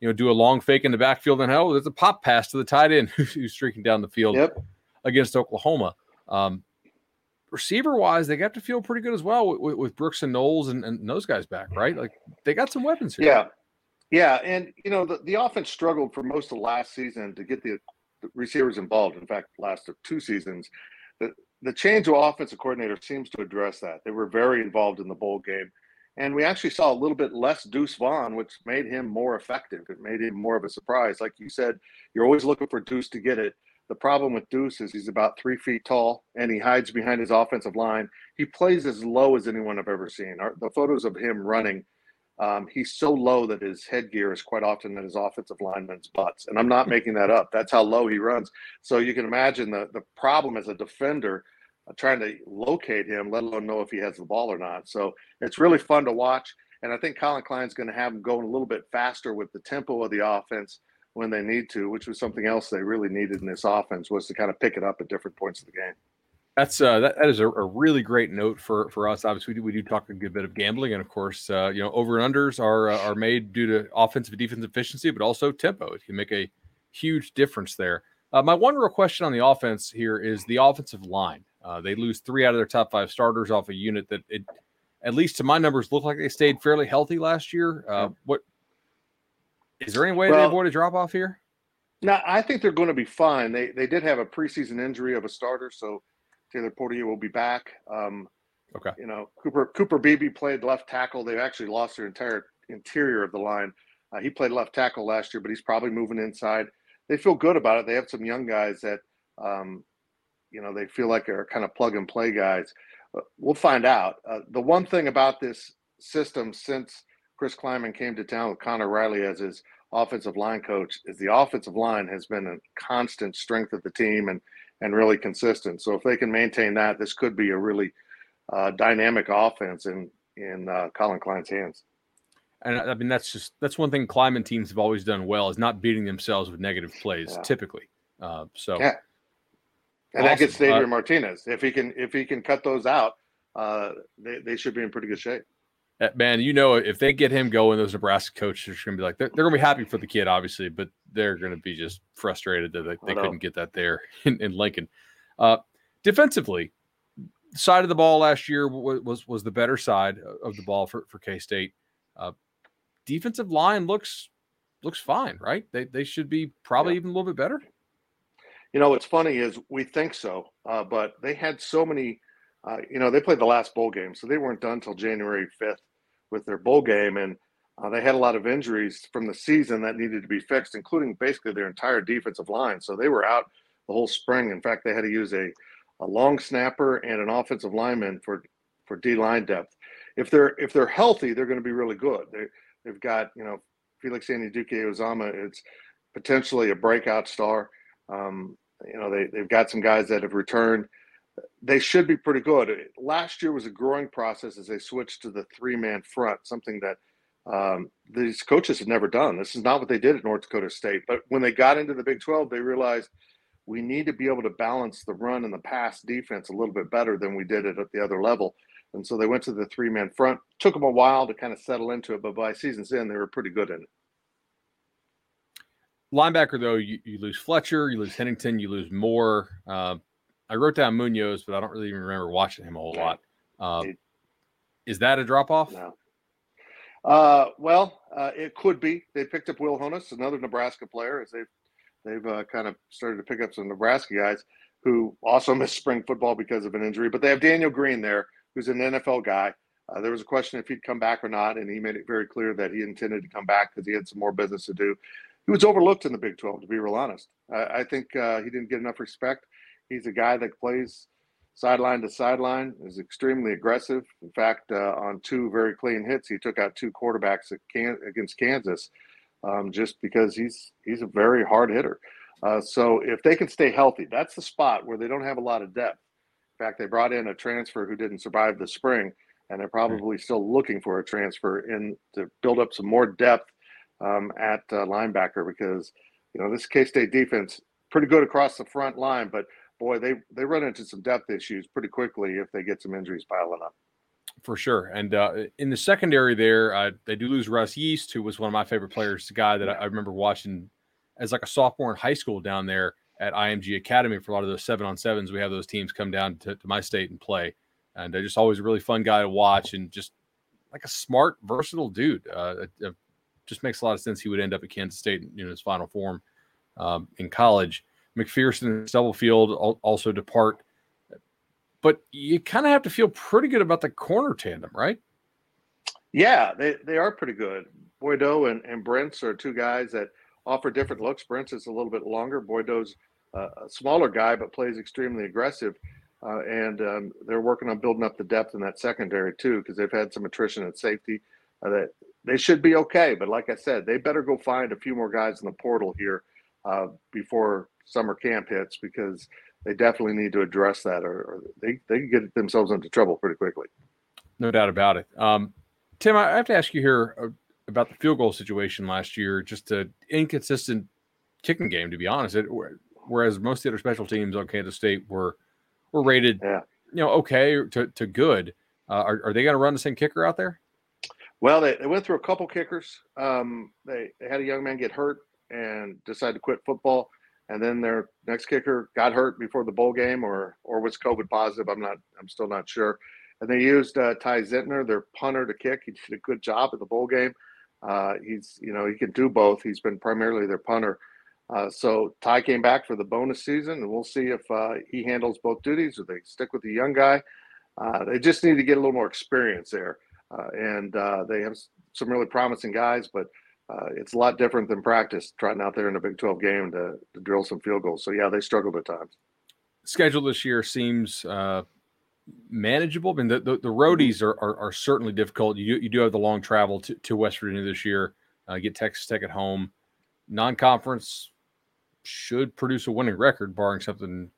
you know, do a long fake in the backfield and hell, there's a pop pass to the tight end *laughs* who's streaking down the field yep. against Oklahoma. Um, receiver wise, they got to feel pretty good as well with, with Brooks and Knowles and, and, those guys back, right? Like they got some weapons here. Yeah. Yeah. And, you know, the, the offense struggled for most of last season to get the, the receivers involved. In fact, last two seasons the, the change of offensive coordinator seems to address that. They were very involved in the bowl game. And we actually saw a little bit less Deuce Vaughn, which made him more effective. It made him more of a surprise. Like you said, you're always looking for Deuce to get it. The problem with Deuce is he's about three feet tall and he hides behind his offensive line. He plays as low as anyone I've ever seen. Our, the photos of him running um, he's so low that his headgear is quite often at his offensive linemen's butts. And I'm not *laughs* making that up. That's how low he runs. So you can imagine the, the problem as a defender uh, trying to locate him, let alone know if he has the ball or not. So it's really fun to watch. And I think Collin Klein's going to have him going a little bit faster with the tempo of the offense when they need to, which was something else they really needed in this offense was to kind of pick it up at different points of the game. That's uh, that, that is a, a, really great note for for us. Obviously, we do, we do talk a good bit of gambling, and of course, uh, you know, over and unders are uh, are made due to offensive and defensive efficiency, but also tempo. It can make a huge difference there. Uh, my one real question on the offense here is the offensive line. Uh, they lose three out of their top five starters off a unit that, it, at least to my numbers, looked like they stayed fairly healthy last year. Uh, what is there any way well, they avoid a drop off here? No, I think they're going to be fine. They they did have a preseason injury of a starter, so Taylor Poitier will be back. Um, okay. You know, Cooper Cooper Beebe played left tackle. They've actually lost their entire interior of the line. Uh, he played left tackle last year, but he's probably moving inside. They feel good about it. They have some young guys that, um, you know, they feel like are kind of plug and play guys. Uh, we'll find out. Uh, the one thing about this system since Chris Klieman came to town with Conor Riley as his offensive line coach is the offensive line has been a constant strength of the team and and really consistent. So if they can maintain that, this could be a really uh, dynamic offense in in uh, Collin Klein's hands. And I mean that's just that's one thing Klieman teams have always done well is not beating themselves with negative plays yeah. typically. Uh, so yeah, and awesome. that gets Xavier uh, Martinez. If he can if he can cut those out, uh, they they should be in pretty good shape. Uh, man, you know, if they get him going, those Nebraska coaches are going to be like, they're, they're going to be happy for the kid, obviously, but they're going to be just frustrated that they, they couldn't get that there *laughs* in, in Lincoln. Uh, defensively, side of the ball last year was, was, was the better side of the ball for, for K State. Uh, defensive line looks looks fine, right? They, they should be probably yeah. even a little bit better. You know, what's funny is we think so, uh, but they had so many. Uh, you know, they played the last bowl game, so they weren't done until January 5th with their bowl game, and uh, they had a lot of injuries from the season that needed to be fixed, including basically their entire defensive line. So they were out the whole spring. In fact, they had to use a, a long snapper and an offensive lineman for for D line depth. If they're if they're healthy, they're going to be really good. They they've got you know Felix Anudike-Uzomah. It's potentially a breakout star. Um, you know they they've got some guys that have returned they should be pretty good. Last year was a growing process as they switched to the three man front, something that um, these coaches have never done. This is not what they did at North Dakota State. But when they got into the Big 12, they realized we need to be able to balance the run and the pass defense a little bit better than we did it at the other level. And so they went to the three man front. Took them a while to kind of settle into it, but by season's end, they were pretty good in it. Linebacker, though, you, you lose Fletcher, you lose Hennington, you lose Moore. Uh, I wrote down Munoz, but I don't really even remember watching him a whole lot. Uh, is that a drop off? No. Uh, well, uh, it could be. They picked up Will Honas, another Nebraska player, as they've they've uh, kind of started to pick up some Nebraska guys who also *laughs* missed spring football because of an injury. But they have Daniel Green there, who's an NFL guy. Uh, there was a question if he'd come back or not, and he made it very clear that he intended to come back because he had some more business to do. He was overlooked in the Big 12, to be real honest. I think uh, he didn't get enough respect He's a guy that plays sideline to sideline, is extremely aggressive. In fact, uh, on two very clean hits, he took out two quarterbacks Can- against Kansas um, just because he's he's a very hard hitter. Uh, so if they can stay healthy, that's the spot where they don't have a lot of depth. In fact, they brought in a transfer who didn't survive the spring, and they're probably still looking for a transfer in to build up some more depth um, at uh, linebacker because you know this K State defense pretty good across the front line, but boy, they they run into some depth issues pretty quickly if they get some injuries piling up. For sure, and uh, in the secondary there, uh, they do lose Russ Yeast, who was one of my favorite players. The guy that I, I remember watching as like a sophomore in high school down there at IMG Academy for a lot of those seven on sevens. We have those teams come down to, to my state and play, and they're just always a really fun guy to watch and just like a smart, versatile dude. Uh, just makes a lot of sense he would end up at Kansas State in you know, his final form um, in college. McPherson and Stubblefield also depart. But you kind of have to feel pretty good about the corner tandem, right? Yeah, they, they are pretty good. Boye-Doe and, and Brents are two guys that offer different looks. Brents is a little bit longer. Boye-Doe's a smaller guy, but plays extremely aggressive. Uh, and um, they're working on building up the depth in that secondary too, because they've had some attrition at safety. Uh, that they should be okay, but like I said, they better go find a few more guys in the portal here uh, before summer camp hits because they definitely need to address that or, or they, they can get themselves into trouble pretty quickly. No doubt about it. Um, Tim, I have to ask you here uh, about the field goal situation last year. Just an inconsistent kicking game, to be honest. It, whereas most of the other special teams on Kansas State were were rated, yeah. you know, okay to, to good. Uh, are, are they going to run the same kicker out there? Well, they, they went through a couple kickers. Um, they, they had a young man get hurt and decided to quit football. And then their next kicker got hurt before the bowl game or or was COVID positive. I'm not I'm still not sure. And they used uh, Ty Zentner, their punter, to kick. He did a good job at the bowl game. Uh, he's you know he can do both. He's been primarily their punter. Uh, so Ty came back for the bonus season, and we'll see if uh, he handles both duties or they stick with the young guy. Uh, they just need to get a little more experience there, uh, and they have some really promising guys, but uh, it's a lot different than practice trotting out there in a Big 12 game to, to drill some field goals. So, yeah, they struggled at times. Schedule this year seems uh, manageable. I mean, the, the, the roadies are, are, are, certainly difficult. You, you do have the long travel to, to West Virginia this year, uh, get Texas Tech at home. Non conference should produce a winning record, barring something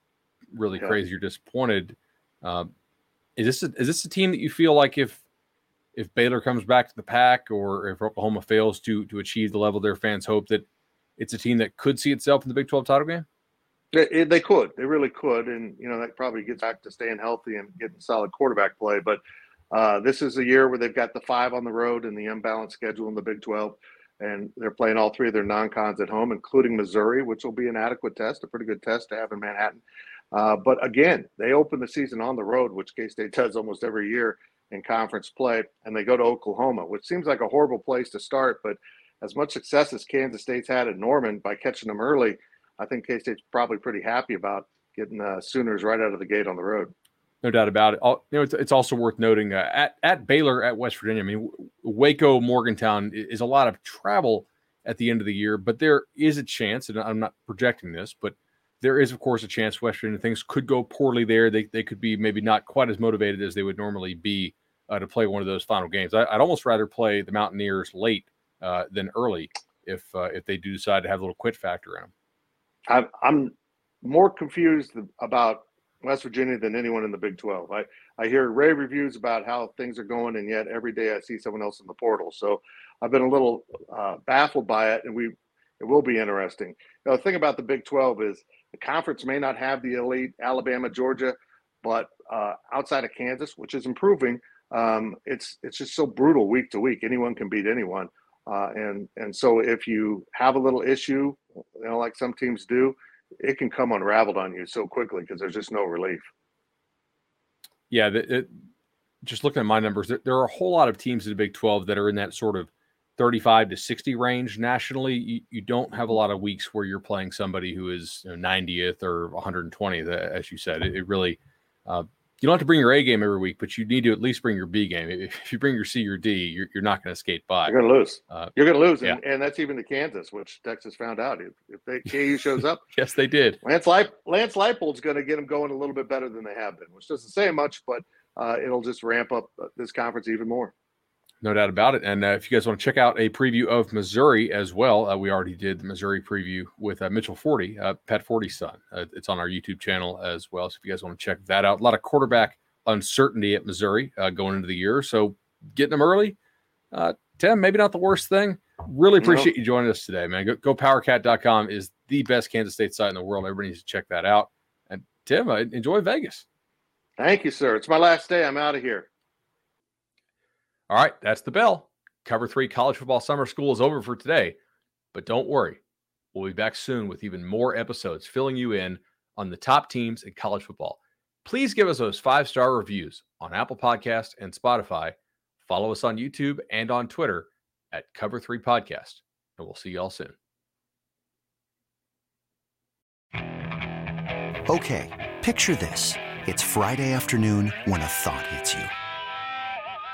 really yeah. crazy or disappointed. Uh, is this a, is this a team that you feel like if if Baylor comes back to the pack or if Oklahoma fails to to achieve the level their fans hope that it's a team that could see itself in the Big 12 title game? They, they could. They really could. And, you know, that probably gets back to staying healthy and getting solid quarterback play. But uh, this is a year where they've got the five on the road and the unbalanced schedule in the Big 12. And they're playing all three of their non cons at home, including Missouri, which will be an adequate test, a pretty good test to have in Manhattan. Uh, but again, they open the season on the road, which K State *laughs* does almost every year in conference play, and they go to Oklahoma, which seems like a horrible place to start. But as much success as Kansas State's had at Norman by catching them early, I think K State's probably pretty happy about getting the Sooners right out of the gate on the road. No doubt about it. you know, it's, it's also worth noting uh, at at Baylor at West Virginia. I mean, Waco, Morgantown is a lot of travel at the end of the year, but there is a chance, and I'm not projecting this, but there is, of course, a chance West Virginia things could go poorly there. They, they could be maybe not quite as motivated as they would normally be uh, to play one of those final games. I, would almost rather play the Mountaineers late uh, than early if uh, if they do decide to have a little quit factor in them. I'm, I'm more confused about West Virginia than anyone in the Big 12. I, I hear rave reviews about how things are going, and yet every day I see someone else in the portal. So I've been a little uh, baffled by it, and we it will be interesting. Know, the thing about the Big 12 is the conference may not have the elite Alabama, Georgia, but uh, outside of Kansas, which is improving, um, it's it's just so brutal week to week. Anyone can beat anyone, uh, and and so if you have a little issue, you know, like some teams do, it can come unraveled on you so quickly because there's just no relief. Yeah, the, it, just looking at my numbers, there, there, are a whole lot of teams in the Big 12 that are in that sort of 35 to 60 range nationally. You, you don't have a lot of weeks where you're playing somebody who is you know, 90th or 120th, as you said. It, it really uh, you don't have to bring your A game every week, but you need to at least bring your B game. If you bring your C or D, you're, you're not going to skate by. You're going to lose. Uh, you're going to lose, yeah. and, and, that's even to Kansas, which Texas found out. If, if they, KU shows up, *laughs* yes, they did. Lance Leip, Lance Leipold's going to get them going a little bit better than they have been, which doesn't say much, but uh, it'll just ramp up uh, this conference even more. No doubt about it. And uh, if you guys want to check out a preview of Missouri as well, uh, we already did the Missouri preview with uh, Mitchell Forde, uh, Pat Forde's son. Uh, it's on our YouTube channel as well. So if you guys want to check that out, a lot of quarterback uncertainty at Missouri uh, going into the year. So getting them early, uh, Tim, maybe not the worst thing. Really appreciate you joining us today, man. Go, go powercat.com is the best Kansas State site in the world. Everybody needs to check that out. And Tim, uh, enjoy Vegas. Thank you, sir. It's my last day. I'm out of here. All right, that's the bell. Cover three college football summer school is over for today, but don't worry. We'll be back soon with even more episodes filling you in on the top teams in college football. Please give us those five star reviews on Apple Podcast and Spotify. Follow us on YouTube and on Twitter at Cover Three Podcast, and we'll see y'all soon. Okay, picture this: it's Friday afternoon when a thought hits you.